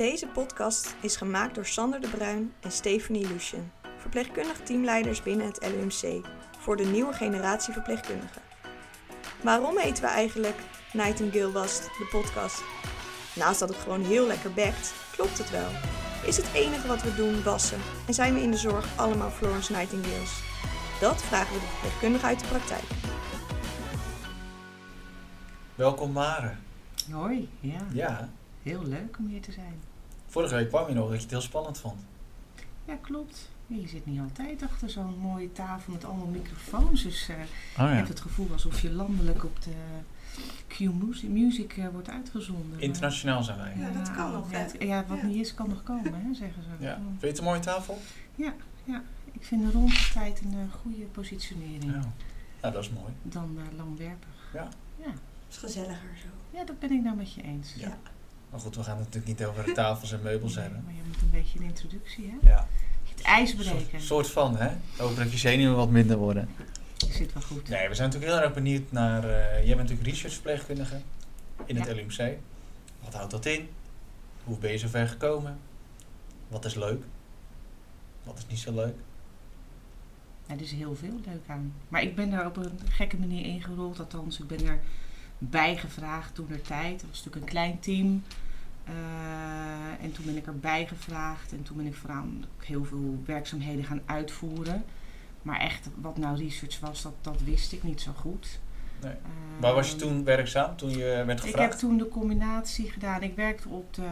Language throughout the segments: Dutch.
Deze podcast is gemaakt door Sander de Bruin en Stephanie Lucien, verpleegkundig teamleiders binnen het LUMC, voor de nieuwe generatie verpleegkundigen. Waarom heten we eigenlijk Nightingale Was, de podcast? Naast dat het gewoon heel lekker bekt, klopt het wel. Is het enige wat we doen wassen en zijn we in de zorg allemaal Florence Nightingales? Dat vragen we de verpleegkundige uit de praktijk. Welkom Mare. Hoi, ja. Ja, Heel leuk om hier te zijn. Vorige week kwam je nog dat je het heel spannend vond. Ja, klopt. Je zit niet altijd achter zo'n mooie tafel met allemaal microfoons. Dus eh, Oh je hebt het gevoel alsof je landelijk op de Q-Music music, eh, wordt uitgezonden. Internationaal zijn wij. Ja, dat kan nog, Ja, hè? het- ja, wat Ja. niet is, kan nog komen, hè, zeggen ze. Ja. Vind je het een mooie tafel? ja, ja. Ik vind de rond tijd een eh, goede positionering. Ja. Nou, dat is mooi. Dan eh, langwerpig. Ja. ja. is gezelliger zo. Ja, dat ben ik nou met je eens. Ja. Maar goed, we gaan het natuurlijk niet over de tafels en meubels Nee, hebben. maar je moet een beetje een introductie, hè? Ja. Het ijs Een breken. soort, soort van, hè? Over dat je zenuwen wat minder worden. Zit wel goed. Nee, we zijn natuurlijk heel erg benieuwd naar... eh, jij bent natuurlijk researchverpleegkundige in het Ja. LUMC. Wat houdt dat in? Hoe ben je zo ver gekomen? Wat is leuk? Wat is niet zo leuk? Ja, er is heel veel leuk aan. Maar ik ben daar op een gekke manier ingerold. Althans, ik ben er bijgevraagd toen er tijd. Het was natuurlijk een klein team. Eh, en toen ben ik erbij gevraagd. En toen ben ik vooral ook heel veel werkzaamheden gaan uitvoeren. Maar echt, wat nou research was, dat, dat wist ik niet zo goed. Nee. Eh, Waar was je toen werkzaam, toen je werd Ik gevraagd? heb toen de combinatie gedaan. Ik werkte op de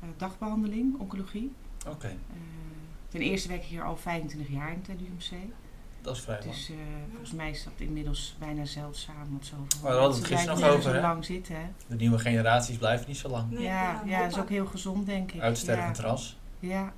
eh, dagbehandeling, oncologie. Oké, Eh, ten eerste werk ik hier al 25 jaar in het LUMC. Dat is vrij lang. Dus eh, volgens mij is dat inmiddels bijna zeldzaam. Want zoveel Maar we hadden het gisteren nog over, zo hè? lang zitten. Hè? De nieuwe generaties blijven niet zo lang. Nee, ja, ja, dat is ook heel gezond, denk ik. Uitstervend ja. ras. Ja.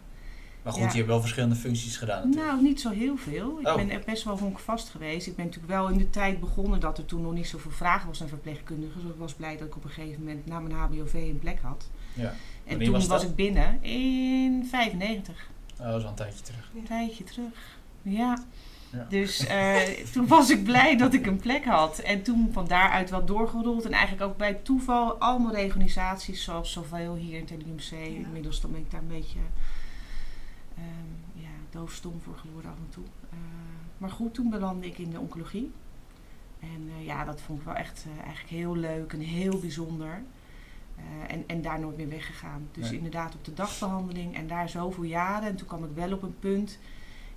Maar goed, Ja. je hebt wel verschillende functies gedaan natuurlijk. Nou, niet zo heel veel. Ik Oh. ben er best wel honkvast geweest. Ik ben natuurlijk wel in de tijd begonnen dat er toen nog niet zoveel vragen was naar verpleegkundigen. Dus ik was blij dat ik op een gegeven moment na mijn HBOV een plek had. ja. En toen was ik binnen in 95. Oh, dat is al een tijdje terug. Een tijdje terug. Ja. Ja. Dus eh, toen was ik blij dat ik een plek had. En toen van daaruit wel doorgerold. En eigenlijk ook bij toeval allemaal reorganisaties zoals zoveel hier in het LUMC. Inmiddels dan ben ik daar een beetje ehm, ja, doofstom voor geworden af en toe. Eh, maar goed, toen belandde ik in de oncologie. En eh, ja, dat vond ik wel echt eigenlijk heel leuk en heel bijzonder. Eh, en, en daar nooit meer weggegaan. Dus Nee. inderdaad op de dagbehandeling en daar zoveel jaren. En toen kwam ik wel op een punt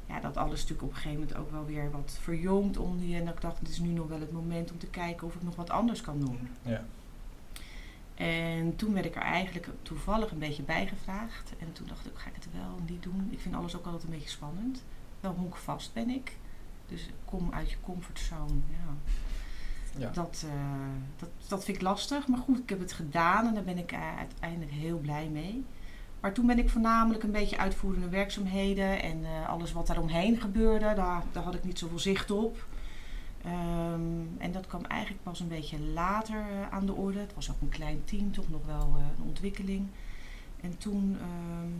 ja, dat alles natuurlijk op een gegeven moment ook wel weer wat verjongd onder je. En dat ik dacht, het is nu nog wel het moment om te kijken of ik nog wat anders kan doen. Ja. En toen werd ik er eigenlijk toevallig een beetje bij gevraagd. En toen dacht ik, ga ik het wel niet doen? Ik vind alles ook altijd een beetje spannend. Wel honkvast ben ik. Dus kom uit je comfortzone. Ja. Ja. Dat, eh, dat, dat vind ik lastig. Maar goed, ik heb het gedaan en daar ben ik eh, uiteindelijk heel blij mee. Maar toen ben ik voornamelijk een beetje uitvoerende werkzaamheden en eh, alles wat daaromheen gebeurde, daar, daar had ik niet zoveel zicht op. Ehm, en dat kwam eigenlijk pas een beetje later eh, aan de orde. Het was ook een klein team, toch nog wel eh, een ontwikkeling. En toen ehm,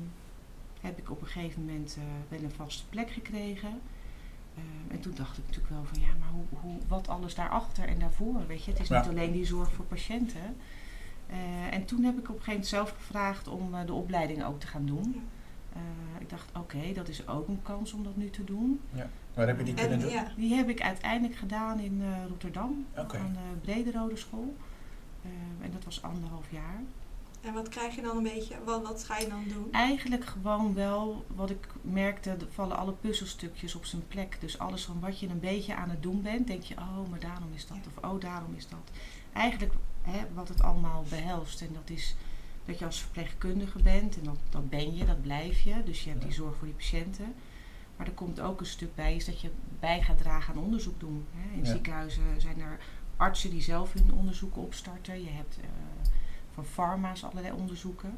heb ik op een gegeven moment wel een vaste plek gekregen. Ehm, en toen dacht ik natuurlijk wel van ja, maar hoe, hoe, wat alles daarachter en daarvoor, weet je. Het is Ja. niet alleen die zorg voor patiënten. Eh, en toen heb ik op een gegeven moment zelf gevraagd om eh, de opleiding ook te gaan doen. Eh, ik dacht, oké, dat is ook een kans om dat nu te doen. Waar heb je die kunnen En, doen? ja, Die heb ik uiteindelijk gedaan in eh, Rotterdam, Oké. aan de Brederode School. En dat was anderhalf jaar. en wat krijg je dan een beetje? Wat, wat ga je dan doen? Eigenlijk gewoon wel, wat ik merkte, er vallen alle puzzelstukjes op zijn plek. Dus alles van wat je een beetje aan het doen bent, denk je, oh, maar daarom is dat. Of oh, daarom is dat. Eigenlijk hè, wat het allemaal behelst. En dat is dat je als verpleegkundige bent. En dat, dat ben je, dat blijf je. Dus je hebt die zorg voor die patiënten. Maar er komt ook een stuk bij, is dat je bij gaat dragen aan onderzoek doen. Hè. In Ja. ziekenhuizen zijn er artsen die zelf hun onderzoeken opstarten. Je hebt eh, van farma's allerlei onderzoeken.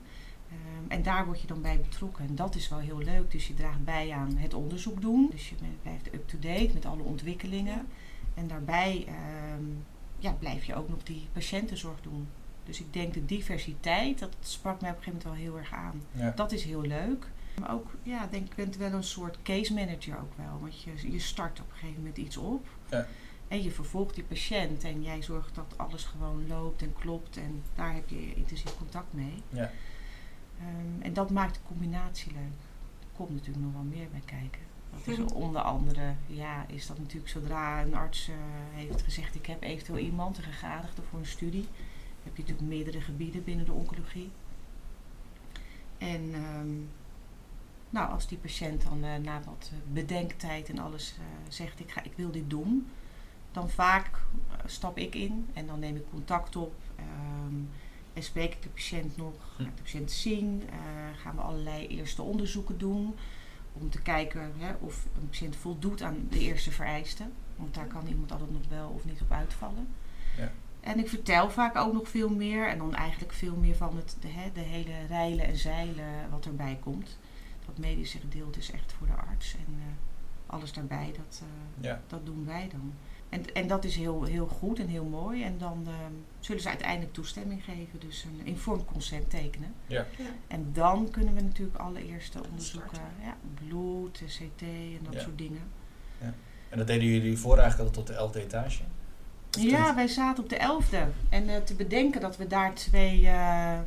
Ehm, en daar word je dan bij betrokken. En dat is wel heel leuk. Dus je draagt bij aan het onderzoek doen. Dus je blijft up-to-date met alle ontwikkelingen. En daarbij ehm, ja, blijf je ook nog die patiëntenzorg doen. Dus ik denk de diversiteit, dat sprak mij op een gegeven moment wel heel erg aan. Ja. Dat is heel leuk. Maar ook, ja, denk ik bent wel een soort case manager ook wel. Want je, je start op een gegeven moment iets op. Ja. En je vervolgt die patiënt en jij zorgt dat alles gewoon loopt en klopt. En daar heb je intensief contact mee. Ja. Ehm, en dat maakt de combinatie leuk. Er komt natuurlijk nog wel meer bij kijken. Dat is Mhm. onder andere, ja, is dat natuurlijk zodra een arts eh, heeft gezegd ik heb eventueel iemand, een gegadigde voor een studie. heb je natuurlijk meerdere gebieden binnen de oncologie. En ehm, nou, als die patiënt dan eh, na wat eh, bedenktijd en alles zegt ik, ga, ik wil dit doen, dan vaak stap ik in en dan neem ik contact op. ehm, en spreek ik de patiënt nog, ga ik de patiënt zien, gaan we allerlei eerste onderzoeken doen om te kijken hè, of een patiënt voldoet aan de eerste vereisten. Want daar kan iemand altijd nog wel of niet op uitvallen. Ja. En ik vertel vaak ook nog veel meer. En dan eigenlijk veel meer van het, de, hè, de hele rijlen en zeilen wat erbij komt. Dat medische gedeelte is echt voor de arts. En eh, alles daarbij, dat, eh, Ja. dat doen wij dan. En, en dat is heel, heel goed en heel mooi. En dan ehm, zullen ze uiteindelijk toestemming geven. Dus een informed consent tekenen. Ja. Ja. En dan kunnen we natuurlijk alle eerste onderzoeken. Ja, bloed, CT en dat Ja. soort dingen. En dat deden jullie voor eigenlijk tot de elfde etage? Ja, wij zaten op de elfde. En eh, te bedenken dat we daar twee eh,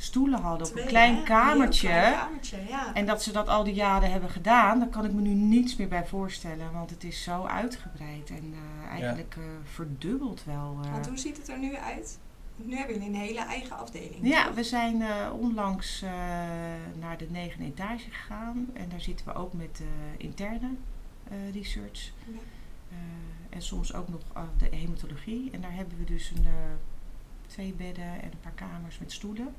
stoelen hadden op een klein hè? kamertje. Een heel klein kamertje, ja. En dat ze dat al die jaren hebben gedaan, daar kan ik me nu niets meer bij voorstellen. Want het is zo uitgebreid en eh, eigenlijk eh, verdubbeld wel. eh. Want hoe ziet het er nu uit? Nu hebben jullie een hele eigen afdeling. Ja, toch? we zijn eh, onlangs eh, naar de negende etage gegaan. En daar zitten we ook met eh, interne eh, research. Ja. Eh, en soms ook nog de hematologie. En daar hebben we dus een, eh, twee bedden en een paar kamers met stoelen.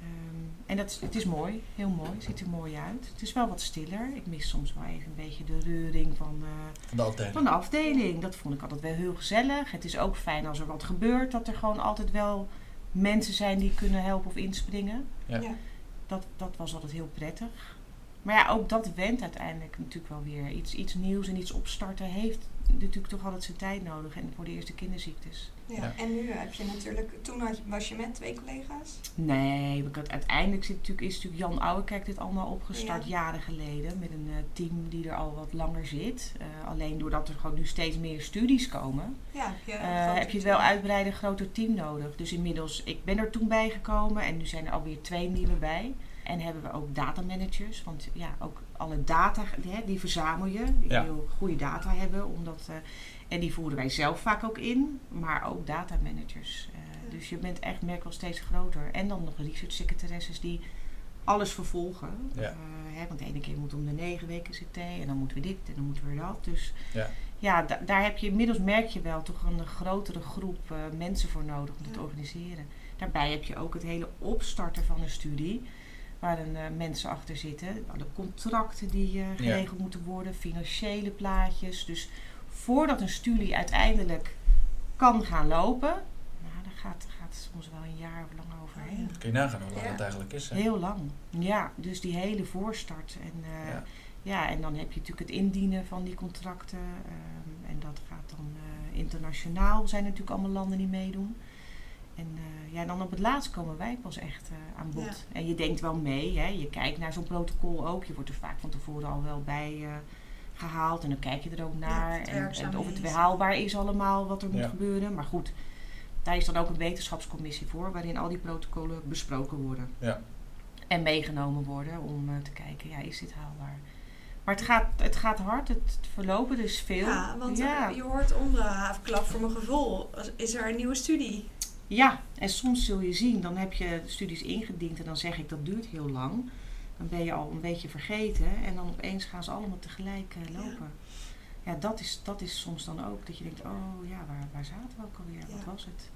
Ehm, en dat, is- het is mooi, heel mooi, het ziet er mooi uit. Het is wel wat stiller. Ik mis soms wel even een beetje de reuring van, eh, Van de afdeling? van de afdeling. Dat vond ik altijd wel heel gezellig. Het is ook fijn als er wat gebeurt, dat er gewoon altijd wel mensen zijn die kunnen helpen of inspringen. Ja. Ja. Dat, dat was altijd heel prettig. Maar ja, ook dat went uiteindelijk natuurlijk wel weer. Iets, iets nieuws en iets opstarten heeft natuurlijk toch altijd zijn tijd nodig. En voor de eerste kinderziektes. Ja. Ja. En nu heb je natuurlijk, toen had je- was je met twee collega's. Nee, ik had, uiteindelijk zit natuurlijk, is natuurlijk Jan Ouwekerk dit allemaal opgestart Ja. jaren geleden. Met een eh, team die er al wat langer zit. Eh, alleen doordat er gewoon nu steeds meer studies komen. Ja, heb je, Eh, heb je het wel uitbreiden, een groter team nodig. Dus inmiddels, ik ben er toen bijgekomen en nu zijn er alweer twee nieuwe bij. En hebben we ook datamanagers, want ja, ook alle data, hè, die verzamel je. Je Ja. wil goede data hebben, omdat, eh, en die voeren wij zelf vaak ook in, maar ook datamanagers. Eh Ja. Dus je bent echt, merk wel steeds groter. En dan nog research secretaresses die alles vervolgen. Ja. Eh, hè, want de ene keer moet om de negen weken CT en dan moeten we dit en dan moeten we dat. Dus Ja. ja, da- daar heb je inmiddels merk je wel toch een grotere groep eh, mensen voor nodig om dit te organiseren. Daarbij heb je ook het hele opstarten van een studie, waar een, eh, mensen achter zitten. Alle contracten die eh, geregeld moeten worden, financiële plaatjes. Dus voordat een studie uiteindelijk kan gaan lopen, nou, daar gaat, gaat soms wel een jaar of lang overheen. Kun je nagaan hoe lang Ja. het eigenlijk is? Hè? Heel lang. Ja, dus die hele voorstart. En, eh, Ja. ja, en dan heb je natuurlijk het indienen van die contracten. ehm, en dat gaat dan eh, internationaal. zijn er natuurlijk allemaal landen die meedoen. En eh, ja, dan op het laatst komen wij pas echt eh, aan bod. Ja. En je denkt wel mee, hè? je kijkt naar zo'n protocol ook. Je wordt er vaak van tevoren al wel bij eh, gehaald. En dan kijk je er ook naar. of het en, of het haalbaar is allemaal wat er moet Ja. gebeuren. Maar goed, daar is dan ook een wetenschapscommissie voor. Waarin al die protocollen besproken worden. Ja. En meegenomen worden om eh, te kijken, ja, is dit haalbaar? Maar het gaat, het gaat hard, het verlopen dus veel. Ja, want ja. je hoort om de havenklap voor mijn gevoel, is er een nieuwe studie. Ja, en soms zul je zien, dan heb je studies ingediend en dan zeg ik dat duurt heel lang. Dan ben je al een beetje vergeten en dan opeens gaan ze allemaal tegelijk eh, lopen. Ja, dat, is, dat is soms dan ook dat je denkt, oh ja, waar, waar zaten we ook alweer? Wat was het?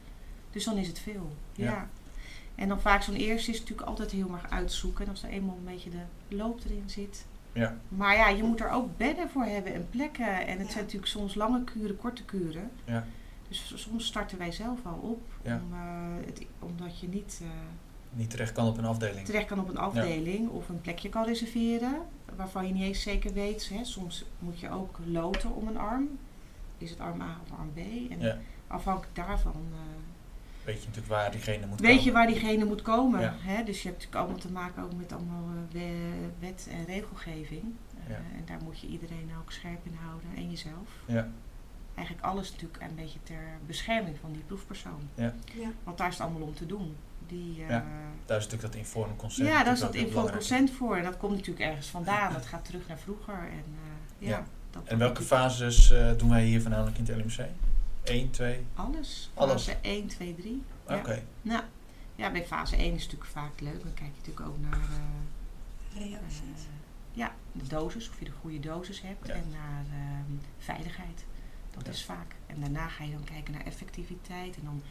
Dus dan is het veel. Ja. Ja. En dan vaak zo'n eerste is natuurlijk altijd heel erg uitzoeken. En als er eenmaal een beetje de loop erin zit. Ja. Maar ja, je moet er ook bedden voor hebben en plekken. En het Ja. zijn natuurlijk soms lange kuren, korte kuren. Ja. Dus soms starten wij zelf al op. Ja. Om, eh, het, omdat je niet eh, Niet terecht kan op een afdeling. terecht kan op een afdeling of een plekje kan reserveren. Waarvan je niet eens zeker weet. Hè. Soms moet je ook loten om een arm. Is het arm A of arm B? En Ja. afhankelijk daarvan eh, Weet je natuurlijk waar diegene moet weet komen. je waar diegene moet komen. Ja. Hè? Dus je hebt natuurlijk allemaal te maken ook met allemaal eh, we- wet en regelgeving. Eh, Ja. En daar moet je iedereen ook scherp in houden en jezelf. Ja. Eigenlijk alles natuurlijk een beetje ter bescherming van die proefpersoon. Ja. Want daar is het allemaal om te doen. Die, eh, Ja. Daar is natuurlijk dat informed consent. ja, daar is dat informed consent voor. En dat komt natuurlijk ergens vandaan. Dat gaat terug naar vroeger. En, eh, ja, Ja. dat En welke fases eh, doen wij hier voornamelijk in het LMC? 1, 2? Alles. Alles. Fase 1, 2, 3. Ja. Oké. Nou, ja, bij fase 1 is het natuurlijk vaak leuk. Dan kijk je natuurlijk ook naar eh, Reacties. ja, de dosis, of je de goede dosis hebt. Ja. En naar ehm, veiligheid. Dat Ja. is vaak. En daarna ga je dan kijken naar effectiviteit. En dan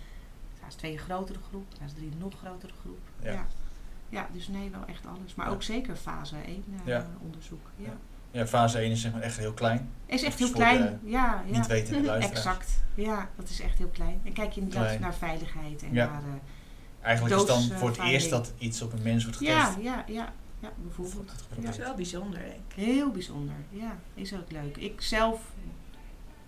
fase 2 een grotere groep, fase 3 een nog grotere groep. Ja. Ja. ja. dus nee, wel echt alles. Maar Ja. ook zeker fase 1 eh, Ja. onderzoek. Ja. Ja. Ja, fase 1 is zeg maar echt heel klein. Is echt heel voor klein. de ja, ja. niet wetende luisteraars. Exact. Ja, dat is echt heel klein. En kijk je inderdaad Klein. naar veiligheid en Ja. naar... eh, Eigenlijk is het dan eh, voor het varing. eerst dat iets op een mens wordt getest. ja, ja, ja, ja, bijvoorbeeld. Dat is wel bijzonder, denk ik. Heel bijzonder. Ja, is ook leuk. Ik zelf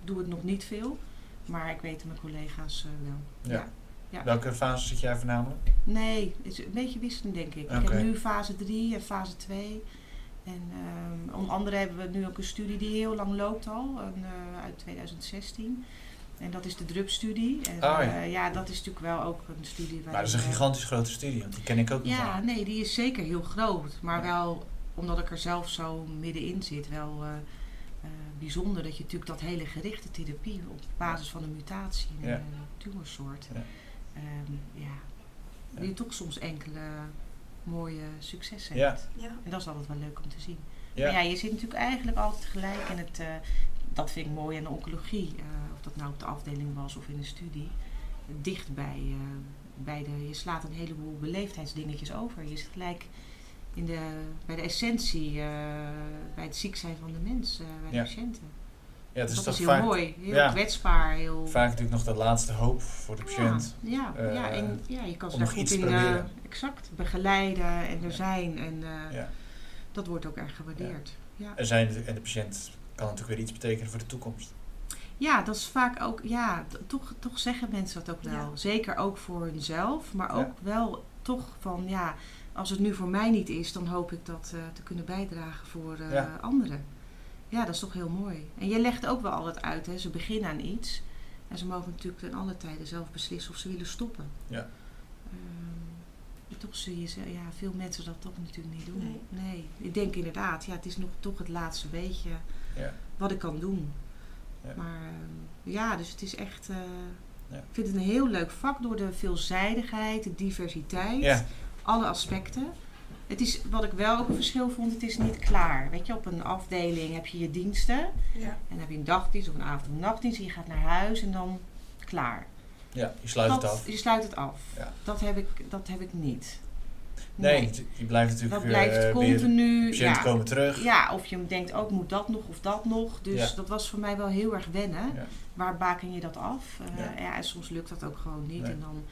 doe het nog niet veel. Maar ik weet mijn collega's eh, wel. Ja. Ja. Welke fase zit jij voornamelijk? Nee, het is een beetje wisselend denk ik. Ik heb nu fase 3 en fase 2. En ehm onder andere hebben we nu ook een studie die heel lang loopt al, een, eh, uit 2016. En dat is de DRUP-studie. En Oh, ja. eh, ja, dat is natuurlijk wel ook een studie waar. Maar dat is een gigantisch grote studie, want die ken ik ook nog Ja, nee, die is zeker heel groot. Maar Ja. wel, omdat ik er zelf zo middenin zit, wel eh, eh, bijzonder dat je natuurlijk dat hele gerichte therapie op basis van een mutatie in Ja. een tumorsoort, Ja. ehm, ja, Ja. je toch soms enkele mooie successen. Ja. En dat is altijd wel leuk om te zien. Ja. Maar ja, je zit natuurlijk eigenlijk altijd gelijk in het, eh, dat vind ik mooi aan de oncologie, eh, of dat nou op de afdeling was of in de studie, dicht bij, eh, bij de, je slaat een heleboel beleefdheidsdingetjes over. Je zit gelijk in de, bij de essentie, eh, bij het ziek zijn van de mens, eh, bij de patiënten. Ja, het is dat toch is heel vaak, mooi, heel ja. kwetsbaar, heel... vaak natuurlijk nog de laatste hoop voor de patiënt. Ja, ja, ja, eh, en, ja, je kan ze daar nog goed iets in eh, exact begeleiden en er Ja. zijn. En eh, Ja. dat wordt ook erg gewaardeerd. Ja. Er zijn, en de patiënt kan natuurlijk weer iets betekenen voor de toekomst. Ja, dat is vaak ook, ja, toch, toch zeggen mensen dat ook wel. Ja. Zeker ook voor hunzelf, maar Ja. ook wel toch van, ja, als het nu voor mij niet is, dan hoop ik dat eh, te kunnen bijdragen voor eh, Ja. anderen. Ja, dat is toch heel mooi. En je legt ook wel altijd uit, hè, ze beginnen aan iets. En ze mogen natuurlijk in alle tijden zelf beslissen of ze willen stoppen. Ja. Ehm, toch zie je, ze- ja, veel mensen dat toch natuurlijk niet doen. Nee. nee. Ik denk inderdaad, ja, het is nog toch het laatste beetje Ja. wat ik kan doen. Ja. Maar ehm, ja, dus het is echt. eh, Ja. Ik vind het een heel leuk vak door de veelzijdigheid, de diversiteit, Ja, alle aspecten. Het is wat ik wel ook een verschil vond, het is niet klaar. Weet je, op een afdeling heb je je diensten Ja. en dan heb je een dagdienst of een avond- of een nachtdienst en je gaat naar huis en dan klaar. ja, je sluit het dat, af. Je sluit het af. Ja. Dat, heb ik, dat heb ik niet. Nee, je blijft natuurlijk dat blijft eh, weer, continu. patiënten Ja, komen terug. ja, of je denkt ook, moet dat nog of dat nog. Dus Ja. dat was voor mij wel heel erg wennen. Ja. Waar baken je dat af? Eh, Ja. ja. en soms lukt dat ook gewoon niet. Nee. En dan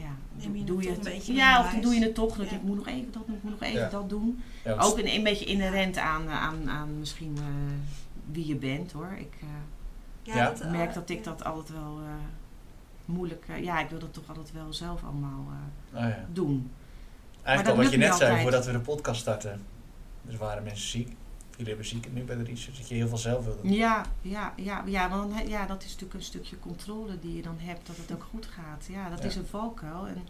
ja, Neem je het doe je het. een beetje ja, of dan doe je het toch. Ja. ik, moet nog even dat doen, ik moet nog even Ja. dat doen. Ook een, een beetje inherent aan, eh, aan, aan misschien eh, wie je bent hoor. Ik eh, Ja. eh, merk dat ik dat altijd wel eh, moeilijk... eh, ja, ik wil dat toch altijd wel zelf allemaal eh, Oh, ja. doen. Eigenlijk dat al wat je net zei altijd. voordat we de podcast starten. Er waren mensen ziek. Jullie hebben ziek nu bij de research. Dat je heel veel zelf wil doen. Ja, ja, ja, ja, want dan, ja, dat is natuurlijk een stukje controle die je dan hebt, dat het ook goed gaat. Ja, dat Ja. is een valkuil en,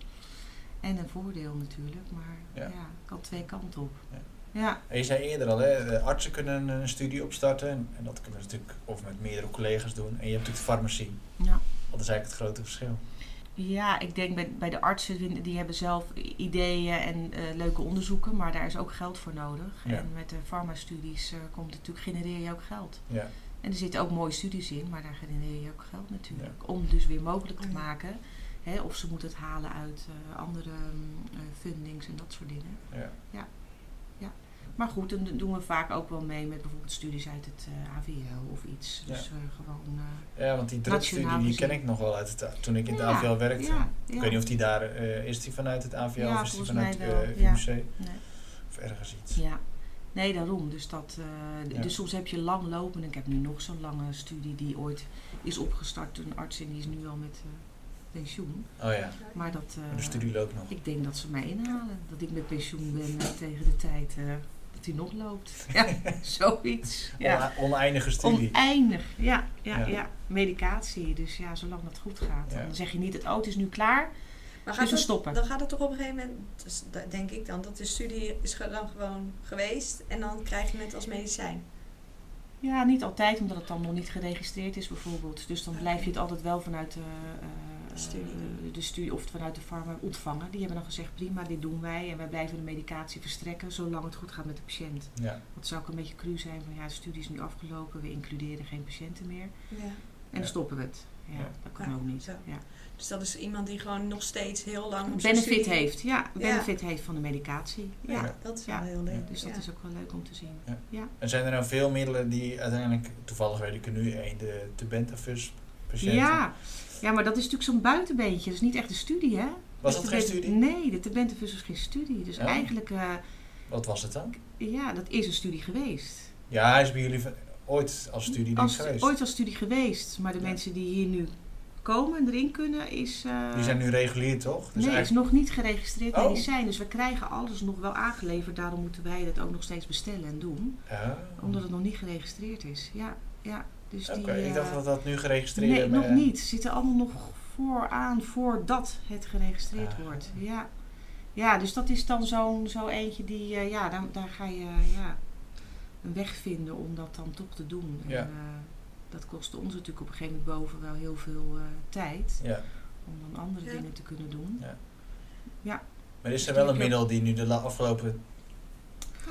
en een voordeel natuurlijk, maar Ja. ja, kan twee kanten op. Ja. Ja, En je zei eerder al, hè, artsen kunnen een, studie opstarten. En, en dat kunnen ze natuurlijk of met meerdere collega's doen. En je hebt natuurlijk de farmacie. ja. Dat is eigenlijk het grote verschil. Ja ik denk bij, bij de artsen, die- hebben zelf ideeën en eh, leuke onderzoeken, maar daar is ook geld voor nodig. Ja. En met de farmastudies eh komt natuurlijk, genereer je ook geld. Ja, En er zitten ook mooie studies in, maar daar genereer je ook geld natuurlijk. Ja. Om dus weer mogelijk te Ja. maken. Hè, of ze moeten het halen uit eh, andere mm, eh, fundings en dat soort dingen. ja. Maar goed, dan doen we vaak ook wel mee met bijvoorbeeld studies uit het eh, AVL of iets. Ja. Dus eh, gewoon... eh, ja want die Nationaal die ken ik nog wel uit het, toen ik in ja, AVL werkte. Ja, Ik weet niet of die daar, is die vanuit het AVL of is die vanuit ja. UMC? Nee. Of ergens iets. Ja. Nee, daarom. Dus, dat, dus soms heb je lang lopen. Ik heb nu nog zo'n lange studie die ooit is opgestart door een arts en die is nu al met pensioen. Oh ja, Maar dat, de studie loopt nog. ik denk dat ze mij inhalen. Dat ik met pensioen ben tegen de tijd hij nog loopt. Ja, zoiets. Ja. One- Oneindige studie. Oneindig, ja, ja, Ja. ja, Medicatie. Dus ja, zolang dat goed gaat. Ja. Dan zeg je niet, het oh, het is nu klaar. Maar Dus we het- stoppen. Dan gaat het toch op een gegeven moment, dus denk ik dan, dat de studie is dan gewoon geweest en dan krijg je het als medicijn. Ja, niet altijd, omdat het dan nog niet geregistreerd is bijvoorbeeld. Dus dan blijf je het altijd wel vanuit de, eh, Studie de studie of vanuit de farma ontvangen. Die hebben dan gezegd, prima, dit doen wij. En wij blijven de medicatie verstrekken zolang het goed gaat met de patiënt. Ja. Dat zou ook een beetje cru zijn van, ja, de studie is nu afgelopen. We includeren geen patiënten meer. Ja. En Ja. dan stoppen we het. Ja, Ja. dat kan Ja, ook niet. Ja. Dus dat is iemand die gewoon nog steeds heel lang op zijn Benefit studie- heeft, ja, Ja. benefit heeft van de medicatie. Ja, Ja. Ja. dat is wel Ja. heel leuk. Dus dat ja. is ook wel leuk om te zien. En zijn er nou veel middelen die uiteindelijk, toevallig weet ik er nu één, de Tubentafus patiënten. Ja. ja, maar dat is natuurlijk zo'n buitenbeentje. Dat is niet echt een studie, hè? Was dat geen studie? Nee, de Tubentafus is geen studie. Dus eigenlijk, eh, Wat was het dan? ja, dat is een studie geweest. Ja, hij is bij jullie ooit als studie Als, geweest. ooit als studie geweest. Maar de Ja. mensen die hier nu komen en erin kunnen, is... eh, Die zijn nu regulier, toch? Dus nee, is eigenlijk- nog niet geregistreerd Oh. medicijn. Dus we krijgen alles nog wel aangeleverd. Daarom moeten wij dat ook nog steeds bestellen en doen. Ja. Omdat het nog niet geregistreerd is. Ja, ja. Dus Oké, ik eh, dacht dat dat nu geregistreerd Nee, nog eh, niet. Ze zitten allemaal nog vooraan voordat het geregistreerd Ah. wordt. Ja. ja, dus dat is dan zo'n zo eentje die, eh, ja, daar, daar ga je ja, een weg vinden om dat dan toch te doen. Ja. En, eh, dat kostte ons natuurlijk op een gegeven moment boven wel heel veel eh, tijd Ja. om dan andere Ja. dingen te kunnen doen. Maar is er wel een middel die nu de afgelopen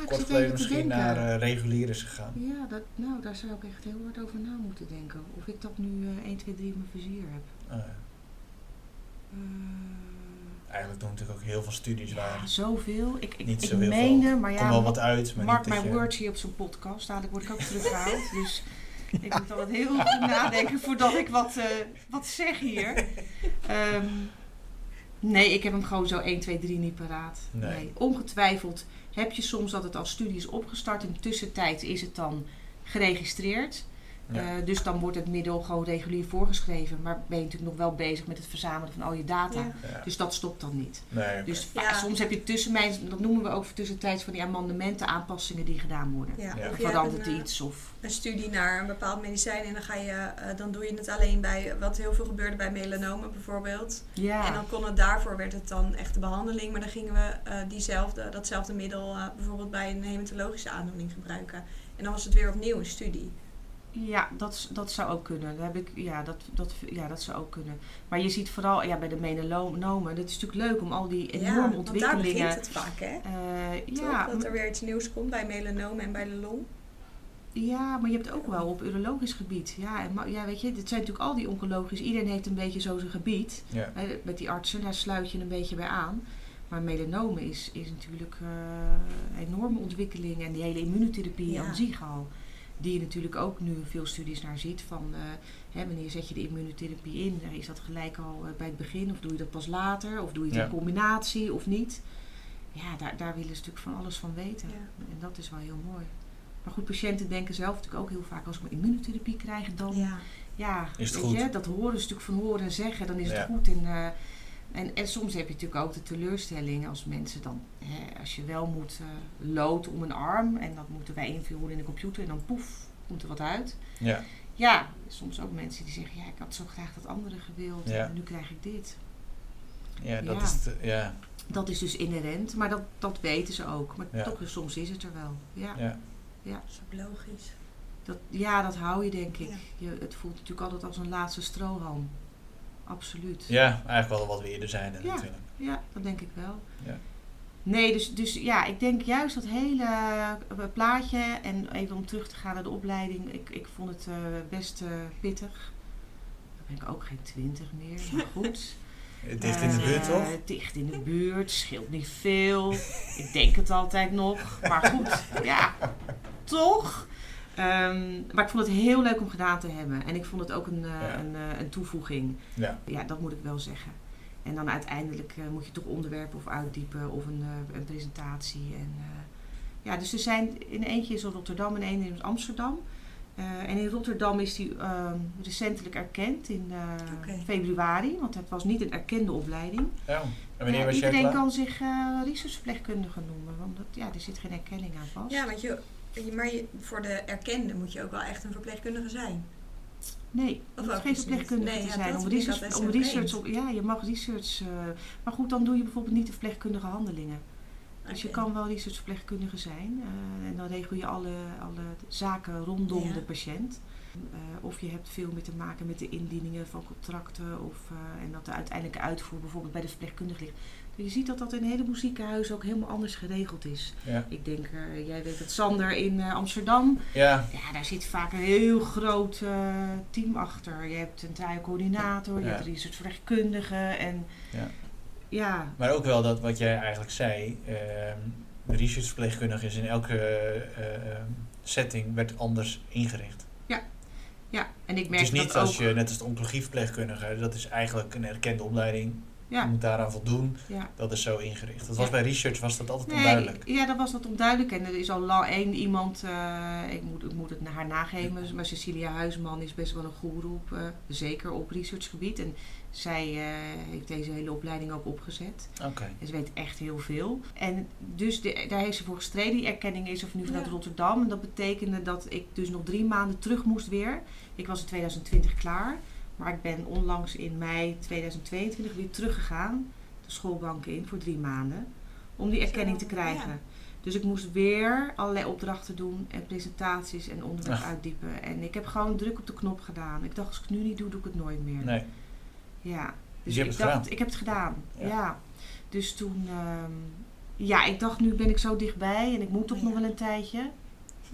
Ik kort geleden te misschien denken. naar regulier is gegaan? Ja, dat, nou, daar zou ik echt heel hard over na moeten denken. Of ik dat nu eh 1, 2, 3 op mijn vizier heb. Ja. Eh, Eigenlijk doen natuurlijk ook heel veel studies waar. Ja, zoveel. Ik, ik, Niet ik zoveel meende, maar ja, wel wat uit, maar mark je... words hier op zo'n podcast. Dadelijk word ik ook teruggehaald. dus ik moet altijd heel goed nadenken voordat ik wat, eh, wat zeg hier. Ehm, nee, ik heb hem gewoon zo 1, 2, 3 niet paraat. Nee. Ongetwijfeld heb je soms dat het als studie is opgestart. In de tussentijd is het dan geregistreerd. Ja. Eh, dus dan wordt het middel gewoon regulier voorgeschreven. Maar ben je natuurlijk nog wel bezig met het verzamelen van al je data. Ja. Ja. Dus dat stopt dan niet. Nee. Dus Ja. soms heb je tussen dat noemen we ook tussentijds van die amendementen, aanpassingen die gedaan worden. Ja, Ja. of Verandert een, eh, iets of... een studie naar een bepaald medicijn en dan, ga je, eh, dan doe je het alleen bij wat heel veel gebeurde bij melanomen bijvoorbeeld. Ja, En dan kon het daarvoor werd het dan echt de behandeling, maar dan gingen we eh, diezelfde, datzelfde middel eh, bijvoorbeeld bij een hematologische aandoening gebruiken. En dan was het weer opnieuw een studie. Ja dat, dat zou ook kunnen. Daar heb ik, ja, dat, dat, ja, dat zou ook kunnen. Maar je ziet vooral ja, bij de melanomen, dat is natuurlijk leuk om al die enorme ja, want daar ontwikkelingen... begint het vaak, hè? eh, Toch? ja, dat er weer iets nieuws komt bij melanomen en bij de long. Ja, maar je hebt ook wel op urologisch gebied. Ja, en, ja, weet je, dit zijn natuurlijk al die oncologisch. Iedereen heeft een beetje zo zijn gebied. Ja. Hè, met die artsen, daar sluit je een beetje bij aan. Maar melanomen is, is natuurlijk eh, een enorme ontwikkeling. En die hele immunotherapie Ja. aan zich al. Die je natuurlijk ook nu veel studies naar ziet. Van eh, hè, wanneer zet je de immunotherapie in? Eh, Is dat gelijk al eh, bij het begin? Of doe je dat pas later? Of doe je het Ja. in combinatie of niet? Ja, daar, daar willen ze natuurlijk van alles van weten. Ja. En dat is wel heel mooi. Maar goed, patiënten denken zelf natuurlijk ook heel vaak... als ik mijn immunotherapie krijg, dan Ja. ja, Is het weet goed? Je, dat horen ze natuurlijk van horen en zeggen, dan is Ja. het goed. En, eh, en, en soms heb je natuurlijk ook de teleurstelling als mensen dan, hè, als je wel moet eh lood om een arm en dat moeten wij invullen in de computer en dan poef, komt er wat uit. Ja. Ja, soms ook mensen die zeggen, ja, ik had zo graag dat andere gewild Ja. en nu krijg ik dit. Ja, dat Ja. is het, ja. Dat is dus inherent, maar dat, dat weten ze ook. Maar Ja. toch, soms is het er wel. Ja, ja. Dat is ook logisch. dat, ja dat hou je denk ik. Ja. Je, het voelt natuurlijk altijd als een laatste strohalm. Absoluut. ja, eigenlijk wel wat we eerder zeiden Ja. natuurlijk. Ja, dat denk ik wel. Ja. Nee, dus, dus ja, ik denk juist dat hele eh, plaatje. En even om terug te gaan naar de opleiding. Ik, ik vond het eh, best eh, pittig. Dan ben ik ook geen twintig meer, maar goed. Dicht in de buurt, toch? Dicht in de buurt, scheelt niet veel. Ik denk het altijd nog. Maar goed, ja, toch. Ehm, maar ik vond het heel leuk om gedaan te hebben. En ik vond het ook een, eh, Ja. een, eh, een toevoeging. Ja. Ja, dat moet ik wel zeggen. En dan uiteindelijk eh, moet je toch onderwerpen of uitdiepen of een, eh, een presentatie. En, eh, ja, dus er zijn in eentje is in Rotterdam en één in Amsterdam. Eh, en in Rotterdam is die ehm, recentelijk erkend in eh, februari, want het was niet een erkende opleiding. Ja. En wanneer was iedereen kan zich eh researchverpleegkundige noemen, want dat, ja, er zit geen erkenning aan vast. Ja, want je- maar je, voor de erkende moet je ook wel echt een verpleegkundige zijn. Nee, Of je hoeft ook geen verpleegkundige Nee, te ja, zijn. Om research, om research op, ja, je mag research. eh, maar goed, dan doe je bijvoorbeeld niet de verpleegkundige handelingen. Dus je kan wel researchverpleegkundige zijn. eh, en dan regel je alle, alle zaken rondom Ja. de patiënt. Eh, of je hebt veel meer te maken met de indieningen van contracten. Of, en dat de uiteindelijke uitvoer bijvoorbeeld bij de verpleegkundige ligt. Je ziet dat dat in een heleboel ziekenhuizen ook helemaal anders geregeld is. Ja. Ik denk, eh, jij weet het, Sander in eh, Amsterdam. Ja, Ja, daar zit vaak een heel groot eh, team achter. Je hebt een trialcoördinator, je Ja. hebt researchverpleegkundige en Ja. ja, maar ook wel dat wat jij eigenlijk zei. ehm de researchverpleegkundige is in elke setting werd anders ingericht. ja. En ik Het merk is niet dat als ook. je, net als de oncologieverpleegkundige, dat is eigenlijk een erkende opleiding. Je Ja, moet daaraan voldoen. ja. Dat is zo ingericht. Dat Ja. was bij research was dat altijd Nee, onduidelijk. ja, dat was dat onduidelijk. En er is al lang één iemand, eh, ik, moet, ik moet het naar haar nageven, maar Cecilia Huisman is best wel een goeroe op, eh, zeker op researchgebied. En zij eh, heeft deze hele opleiding ook opgezet. Oké. En ze weet echt heel veel. En dus de, daar heeft ze voor gestreden. Die erkenning is er nu vanuit. Rotterdam. En dat betekende dat ik dus nog drie maanden terug moest weer. Ik was in 2020 klaar. Maar ik ben onlangs in mei 2022 weer teruggegaan. De schoolbanken in voor drie maanden. Om die erkenning te krijgen. ja. Dus ik moest weer allerlei opdrachten doen. En presentaties en onderwerp Ach. uitdiepen. En ik heb gewoon druk op de knop gedaan. Ik dacht, als ik het nu niet doe, doe ik het nooit meer. Nee. Ja. Dus je ik hebt het dacht, gedaan? ik heb het gedaan. Ja. Ja. Dus toen, ehm, ja, ik dacht nu ben ik zo dichtbij en ik moet toch Ja. nog wel een tijdje.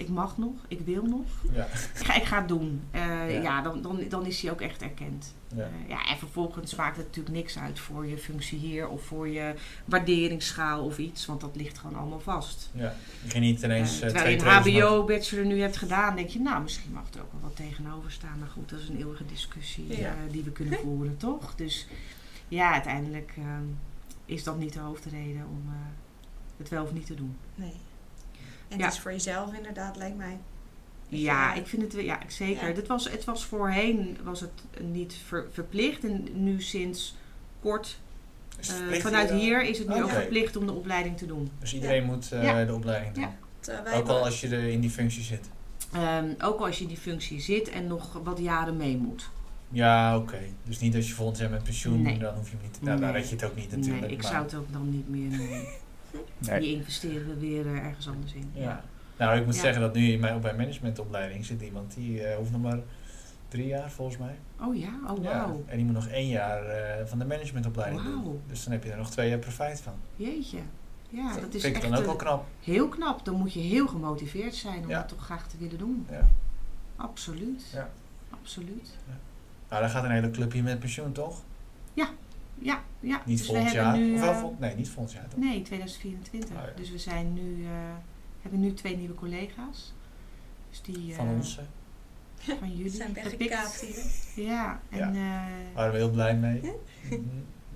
Ik mag nog, ik wil nog. Ja. Ik ga, ik ga het doen. Eh, Ja. ja, dan, dan, dan is hij ook echt erkend. Ja. Eh, ja, en vervolgens maakt het natuurlijk niks uit voor je functie hier of voor je waarderingsschaal of iets, want dat ligt gewoon allemaal vast. ja. Je niet ineens eh, terwijl je twee een. HBO-bachelor nu hebt gedaan, denk je, nou, misschien mag er ook wel wat tegenover staan. Maar goed, dat is een eeuwige discussie Ja. eh, die we kunnen voeren, toch? Dus ja, uiteindelijk ehm, is dat niet de hoofdreden om eh, het wel of niet te doen. Nee. En Ja. het is voor jezelf inderdaad, lijkt mij. Ja, ik vind het wel- ja, zeker. Ja. Dit was, het was voorheen was het niet ver- verplicht en nu sinds kort eh, vanuit dan? hier is het nu ook verplicht om de opleiding te doen. Dus iedereen moet eh, Ja. de opleiding doen. Ja. Terwijl wij Ook al als je er in die functie zit. Ehm, ook als je in die functie zit en nog wat jaren mee moet. Ja, oké. Dus niet als je volgend jaar met pensioen, Nee. dan hoef je hem niet te... Nou, daar Nee. red je het ook niet natuurlijk. nee, ik maar- zou het ook dan niet meer doen. Nee. Die investeren we weer eh, ergens anders in. Ja. Nou, ik moet Ja. zeggen dat nu in mijn, op mijn managementopleiding zit iemand die eh, hoeft nog maar drie jaar volgens mij. Oh ja, oh Ja. wauw. En die moet nog één jaar eh, van de managementopleiding Wauw. doen. Dus dan heb je er nog twee jaar profijt van. Jeetje. Ja, dat is Vind ik echt dan ook wel knap. heel knap. Dan moet je heel gemotiveerd zijn om Ja. dat toch graag te willen doen. Ja. Absoluut. Ja. Absoluut. Nou, dan gaat een hele club hier met pensioen, toch? Ja, ja. Niet dus volgend jaar. nu, of wel eh, vol- nee, niet volgend jaar toch? Nee, 2024. Oh, ja. Dus we zijn nu, eh, hebben nu twee nieuwe collega's. Dus die, Van eh, ons. Van jullie. zijn weggekaapt hier. Ja, en eh, waren we heel blij mee. Mhm.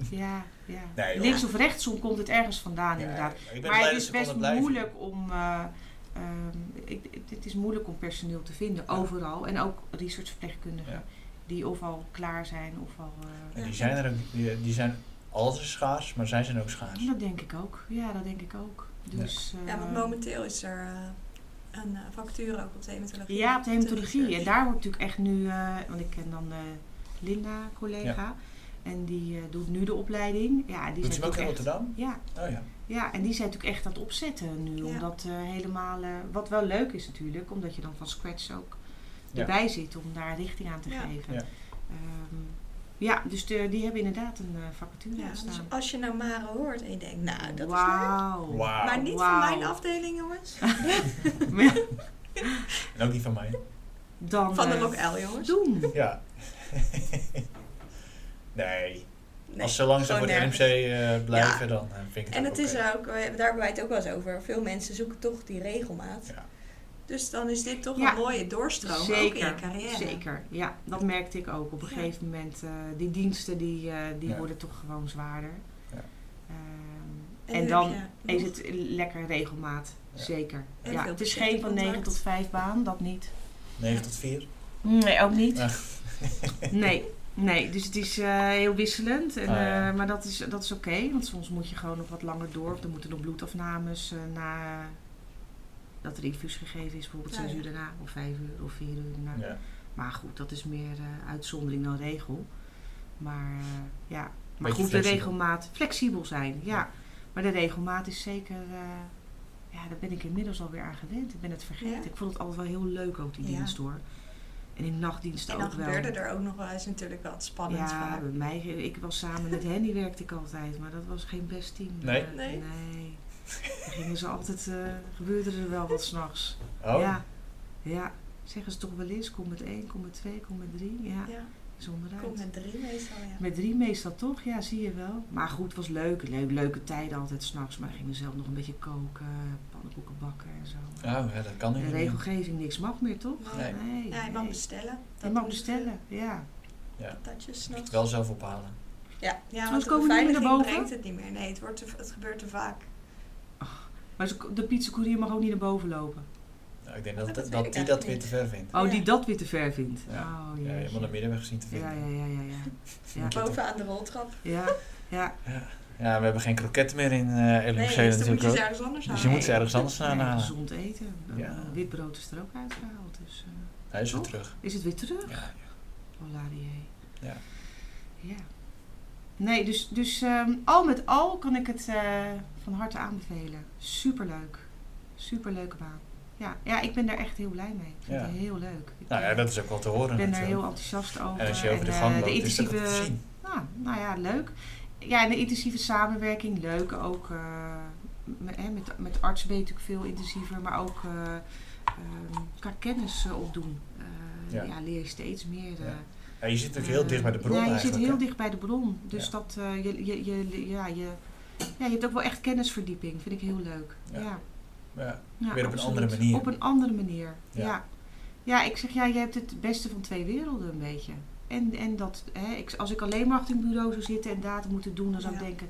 ja, ja. Nee, joh. links of rechtsom komt het ergens vandaan Ja, inderdaad. Maar het is best moeilijk om. eh, ehm, ik, ik- het is moeilijk om personeel te vinden, Ja. overal. En ook researchverpleegkundigen Ja. Die of al klaar zijn of al. eh, En die Ja. zijn er ook, die, die zijn altijd schaars, maar zij zijn ook schaars. dat denk ik ook. Ja, dat denk ik ook. Dus, Ja, eh, want momenteel is er eh, een eh, vacature ook op de hematologie. Ja, op de hematologie. En daar wordt natuurlijk echt nu, eh, want ik ken dan eh, Linda, collega. En die eh, doet nu de opleiding. Ja, die Doet ze ook in Rotterdam? Ja, Oh ja. ja, en die zijn natuurlijk echt aan het opzetten nu. Ja. Om dat eh, helemaal, eh, wat wel leuk is natuurlijk, omdat je dan van scratch ook Ja. Erbij zit om daar richting aan te Ja. geven. Ja. Ehm, ja, dus de, die hebben inderdaad een eh, vacature Ja, dus staan. als je nou Mare hoort en je denkt, nou, dat is leuk. Wauw. Wauw. Maar niet van mijn afdeling, jongens. En ook niet van mij. Dan Van de eh, Rock L, jongens. doen. Ja. nee. Nee, Als ze gewoon voor nergens. RMC eh, blijven, dan vind ik het En ook het is ook, daar hebben wij het ook wel eens over. Veel mensen zoeken toch die regelmaat. Ja. Dus dan is dit toch Ja. een mooie doorstroom ook in Zeker, je carrière. zeker. Ja, dat merkte ik ook. Op een Ja. gegeven moment, eh, die diensten die, eh, die Ja. worden toch gewoon zwaarder. Ja. Ehm, En en dan is het lekker regelmaat. Ja. Zeker. Ja, het is geen van patiëntencontact. 9 tot 5 baan, dat niet. 9 tot 4. Nee, ook niet. Nee, nee. Dus het is eh, heel wisselend. En, Ah, ja. eh, maar dat is, dat is oké, want soms moet je gewoon nog wat langer door. Of er moeten nog bloedafnames eh, na dat er infuus gegeven is, bijvoorbeeld 6 ja. uur daarna, of 5 uur, of 4 uur daarna. Ja. Maar goed, dat is meer eh, uitzondering dan regel. Maar eh, ja, maar Beetje goed, de regelmaat, flexibel zijn, ja. Maar de regelmaat is zeker, eh, ja, daar ben ik inmiddels alweer aan gewend. Ik ben het vergeten. Ja. Ik vond het altijd wel heel leuk ook, die Ja. dienst hoor. En in nachtdiensten En dan ook wel. gebeurde er ook nog wel eens natuurlijk wat spannend Ja, vaak. bij mij, ik was samen met Henny werkte ik altijd, maar dat was geen best team. Nee? Nee? nee. Dan gingen ze altijd, eh, gebeurde er wel wat s'nachts. Oh, Ja, ja. Zeggen ze toch wel eens, kom met één, kom met twee, kom met drie. Ja, Ja, zonder uit. kom met drie meestal, ja. Met drie meestal toch, ja, zie je wel. Maar goed, het was leuk. Leuk, leuke tijden altijd s'nachts. Maar gingen zelf nog een beetje koken, pannenkoeken bakken en zo. Oh, ja, dat kan De niet meer. regelgeving, niks mag meer, toch? Nee. Nee. Ja, je mag nee. bestellen. Je mag bestellen, ja. Ja. Patatjes Moet s'nachts. het wel zelf ophalen. Ja, ja want de komen beveiliging brengt het niet meer. Nee, het, wordt te- het gebeurt te vaak. Maar de pizzacourier mag ook niet naar boven lopen. Nou, ik denk dat, Dat dat, die dat weer te ver vindt. Oh, Ja. die dat weer te ver vindt. Ja. Oh, Ja, je moet een middenweg zien te vinden. ja, ja, ja, ja. Ja. Oké. Bovenaan de roltrap. Ja, ja. Ja, we hebben geen kroketten meer in eh LMC Nee, dus dan moet natuurlijk je ze ergens anders Dus halen. je moet ze ergens anders Nee, aan halen. gezond eten. Ja. Witbrood is er ook uitgehaald. Dus, eh, Hij is weer terug. is het weer terug? Ja, ja. Oh. Ja. Ja. Nee, dus, dus ehm, al met al kan ik het eh, van harte aanbevelen. Superleuk. Superleuke baan. Ja, ja, ik ben daar echt heel blij mee. Ik vind Ja. het heel leuk. Ik Nou ja, ben- dat is ook wel te horen ik ben daar heel enthousiast over. En als je over de eh, gang de loopt, is dat ook te intensieve- zien. nou, nou ja, leuk. Ja, en de intensieve samenwerking, leuk. Ook eh, met, met, met artsen ben je natuurlijk veel intensiever, maar ook eh, qua kennis eh, opdoen. Eh, Ja. ja. leer je steeds meer. eh, Ja. Ja, je zit natuurlijk heel dicht bij de bron Ja, je eigenlijk. zit heel hè? dicht bij de bron. Dus Ja. dat eh, je, je, je, ja, je, ja, je hebt ook wel echt kennisverdieping. Vind ik heel leuk. Ja. Ja. Ja. Ja, Weer op een andere manier. Op een andere manier, Ja. ja. ja. ik zeg, ja, je hebt het beste van twee werelden een beetje. En, en dat, hè, ik, als ik alleen maar achter een bureau zou zitten en data moeten doen, dan zou ik denken,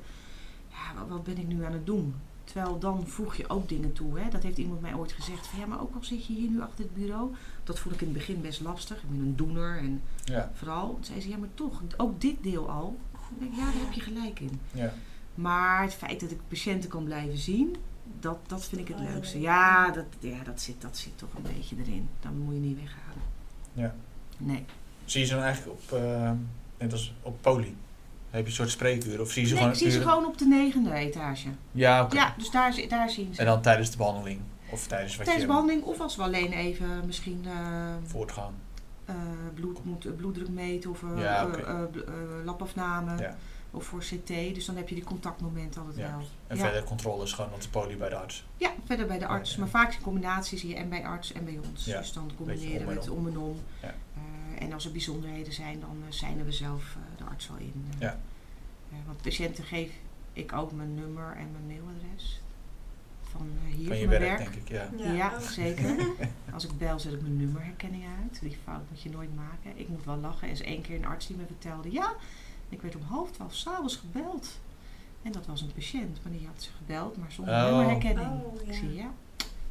ja, wat, wat ben ik nu aan het doen? Terwijl dan voeg je ook dingen toe. Hè? Dat heeft iemand mij ooit gezegd. Van, ja, maar ook al zit je hier nu achter het bureau. Dat vond ik in het begin best lastig. Ik ben een doener en Ja. vooral. Toen zei ze, ja, maar toch, ook dit deel al. Ik denk, ja, daar heb je gelijk in. Ja. Maar het feit dat ik patiënten kan blijven zien, dat, dat vind ik het Oh, leukste. leuk. Ja, dat, ja dat, zit, dat zit toch een beetje erin. Dan moet je niet weghalen. Ja. Nee. Zie je ze dan eigenlijk op, eh, net als op poli? Heb je een soort spreekuur? Of zie je ze nee gewoon ik zie ze gewoon op de negende etage. Ja, oké. Ja, dus daar, daar zien ze. En dan tijdens de behandeling? Of tijdens wat Tijdens behandeling of als we alleen even misschien eh, voortgaan? eh, bloed, moet, eh, bloeddruk meten of Ja, labafname Ja. of voor CT. Dus dan heb je die contactmomenten altijd Ja. wel. En verder controle is gewoon op de poli bij de arts. Ja, verder bij de arts. Maar vaak in combinatie zie je en bij arts en bij ons. Dus dan combineren om we het om. en om. En als er bijzonderheden zijn, dan zijn we zelf de arts al in. Ja. want patiënten geef ik ook mijn nummer en mijn mailadres. Van eh, hier, Van je werk, werk. denk ik, ja. Ja. Ja, zeker. Als ik bel, zet ik mijn nummerherkenning uit. Die fout moet je nooit maken. Ik moet wel lachen. Er is één keer een arts die me vertelde... Ja, ik werd om half twaalf s'avonds gebeld. En dat was een patiënt. Maar die had ze gebeld, maar zonder Oh. nummerherkenning. Oh, Ik zie, ja,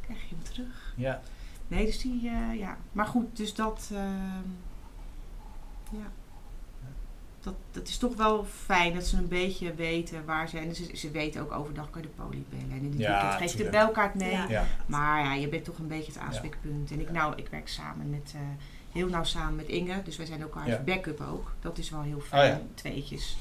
krijg je hem terug. Ja. Nee, dus die, eh, ja. Maar goed, dus dat... ehm, ja. Dat, dat is toch wel fijn dat ze een beetje weten waar ze... En ze, ze weten ook overdag kan je de poli bellen. En in Ja, weekend geef je de belkaart mee. Ja. Ja. Maar ja, je bent toch een beetje het aanspreekpunt. En ik, nou, ik werk samen met, eh, heel nauw samen met Inge. Dus wij zijn elkaar Ja. backup ook. Dat is wel heel fijn, Oh ja. tweetjes.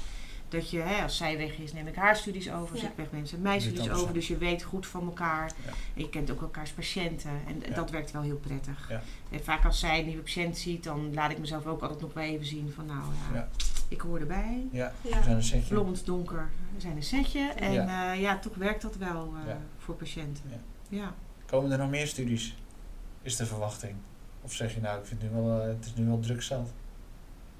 Dat je, hè, als zij weg is, neem ik haar studies over. Als Ja. ik weg ben, zijn mijn studies over. Dus je weet goed van elkaar. Ja. En je kent ook elkaars patiënten. En Ja. dat werkt wel heel prettig. Ja. En vaak als zij een nieuwe patiënt ziet, dan laat ik mezelf ook altijd nog wel even zien van nou ja, Ja. Ik hoor erbij. Ja. Ja. We zijn een setje. Blond, donker, we zijn een setje. En Ja. ja, ja toch werkt dat wel eh, Ja. voor patiënten. Ja. ja. Komen er nog meer studies? Is de verwachting? Of zeg je nou, ik vind het nu wel, eh, het is nu wel druk zat?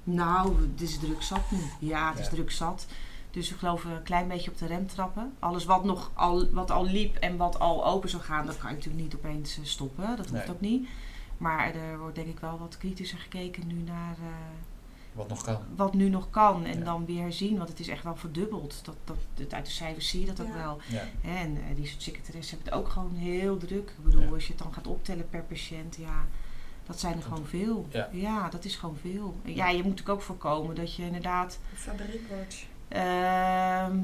Nou, het is druk zat nu. Ja, het is druk zat. Dus we geloven een klein beetje op de rem trappen. Alles wat nog al, wat al liep en wat al open zou gaan, dat kan je natuurlijk niet opeens eh, stoppen. Dat hoeft Nee. ook niet. Maar er wordt denk ik wel wat kritischer gekeken nu naar eh, Wat nog kan? wat nu nog kan. En Ja. dan weer herzien, want het is echt wel verdubbeld. Dat, dat, dat, uit de cijfers zie je dat ook Ja. wel. Ja. En eh, die secretaressen hebben het ook gewoon heel druk. Ik bedoel, Ja. als je het dan gaat optellen per patiënt, ja, dat zijn er gewoon veel. Ja. dat is gewoon veel. En Ja, je moet natuurlijk ook voorkomen dat je inderdaad fabriek wordt. Ehm,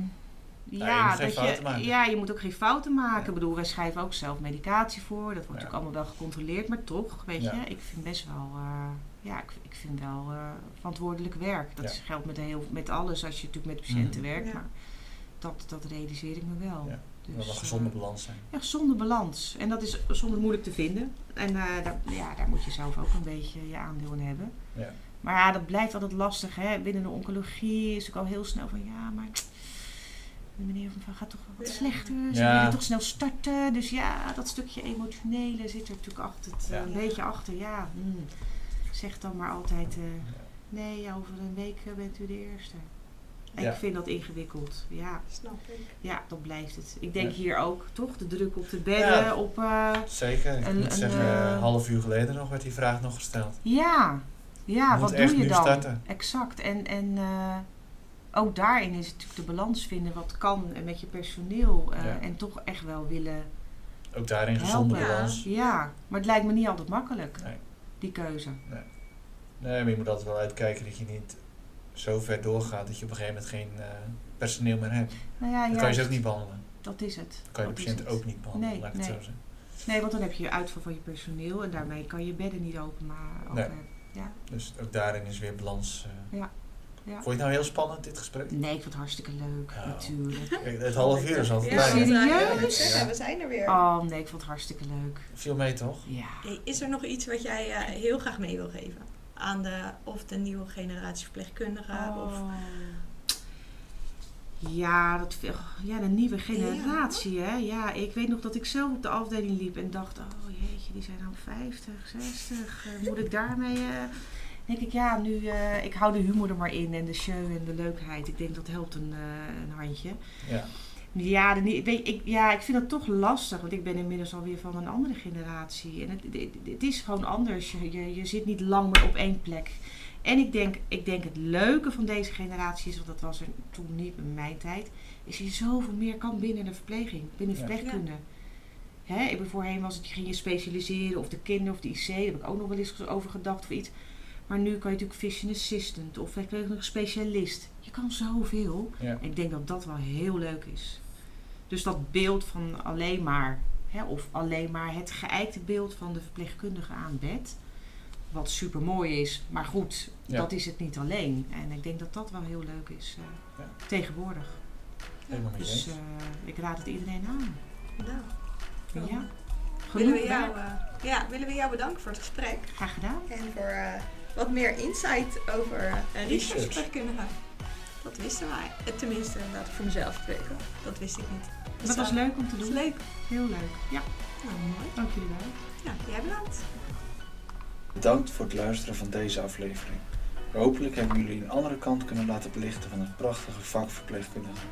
je ja, geen dat je, ja, je moet ook geen fouten maken. Ja. Ik bedoel, wij schrijven ook zelf medicatie voor. Dat wordt Ja. ook allemaal wel gecontroleerd. Maar toch, weet Ja. je, ik vind best wel, eh, ja, ik, ik vind wel eh, verantwoordelijk werk. Dat Ja. geldt met, heel, met alles als je natuurlijk met patiënten Mhm. werkt. Ja. Maar dat, dat realiseer ik me wel. Ja. Dus, Dat wel een eh, gezonde balans zijn. Ja, gezonde balans. En dat is soms moeilijk te vinden. En eh, daar, ja, daar moet je zelf ook een beetje je aandeel in hebben. Ja. Maar ja, dat blijft altijd lastig. Hè? Binnen de oncologie is het ook al heel snel van ja, maar de meneer mevrouw gaat toch wel wat slechter. Ze Ja. willen toch snel starten. Dus ja, dat stukje emotionele zit er natuurlijk altijd Ja. een beetje achter. Ja, hmm. Zeg dan maar altijd eh, nee, ja, over een week eh, bent u de eerste. Ja. Ik vind dat ingewikkeld. Ja, Snap ik. ja, dat blijft het. Ik denk Ja. hier ook, toch? De druk op de bedden, Ja. op... eh, Zeker. Ik Een- moet een, zeggen, een half uur geleden nog werd die vraag nog gesteld. Ja, ja wat echt doe je nu dan? starten. Exact. En, en eh, ook daarin is het natuurlijk de balans vinden wat kan met je personeel. eh, Ja. En toch echt wel willen. Ook daarin gezonde Helpen. balans. Ja, maar het lijkt me niet altijd makkelijk, Nee. Die keuze. Nee, maar je moet altijd wel uitkijken dat je niet zo ver doorgaat dat je op een gegeven moment geen eh, personeel meer hebt. Nou ja, Dan kan je ze ook niet behandelen. Dat is het. Dan kan je de Dat patiënt ook niet behandelen, Nee, laat ik het nee. zo zeggen. Nee, want dan heb je uitval van je personeel en daarmee kan je bedden niet open maar Nee. open. Ja. Dus ook daarin is weer balans. eh. Ja. Ja. Vond je het nou heel spannend, dit gesprek? Nee, ik vond het hartstikke leuk, Ja. natuurlijk. Kijk, Het half uur is altijd Ja, serieus? we zijn er weer. Oh nee, ik vond het hartstikke leuk. Viel mee toch? Ja. Hey, Is er nog iets wat jij eh, heel graag mee wil geven? Aan de, of de nieuwe generatie verpleegkundigen? Of, Oh. Ja, dat, ja, de nieuwe generatie, hè. Ja, ik weet nog dat ik zelf op de afdeling liep en dacht, oh jeetje, die zijn nou 50, 60. eh, moet ik daarmee... eh denk ik, ja, nu... eh, ik hou de humor er maar in en de show en de leukheid. Ik denk dat helpt een, eh, een handje. Ja. Ja, de, weet, ik, ja, ik vind het toch lastig, want ik ben inmiddels alweer van een andere generatie. En het, het, het is gewoon anders. Je, je, je zit niet lang meer op één plek. En ik denk, ik denk het leuke van deze generatie is, want dat was er toen niet in mijn tijd, is je zoveel meer kan binnen de verpleging, binnen Ja. verpleegkunde. Hè, ik ben voorheen was het, je ging je specialiseren, of de kinder of de IC, daar heb ik ook nog wel eens over gedacht of iets. Maar nu kan je natuurlijk physician assistant of verpleegkundige specialist. Je kan zoveel. Ja. Ik denk dat dat wel heel leuk is. Dus dat beeld van alleen maar, hè, of alleen maar het geëikte beeld van de verpleegkundige aan bed. Wat super mooi is, maar goed, Ja. dat is het niet alleen. En ik denk dat dat wel heel leuk is eh, Ja. tegenwoordig. Helemaal Dus eh, ik raad het iedereen aan. nou, Ja, willen, we jou, eh, ja, willen we jou bedanken voor het gesprek. Graag gedaan. En voor eh, wat meer insight over uh, Research. researchverpleegkundigen. Dat wisten wij. Eh, Tenminste, laat ik voor mezelf spreken. Dat wist ik niet. Dus, Dat was eh, leuk om te doen. leuk. Heel leuk. Ja, Nou, mooi. dank jullie wel. Ja, jij bedankt. Bedankt voor het luisteren van deze aflevering. Hopelijk hebben jullie een andere kant kunnen laten belichten van het prachtige vak verpleegkundige.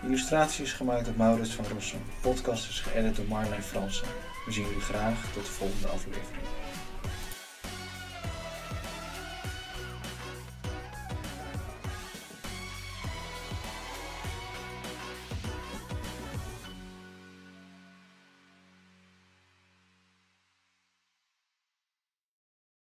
De illustratie is gemaakt door Maurits van Rossum. De podcast is geëdit door Marlijn Fransen. We zien jullie graag tot de volgende aflevering.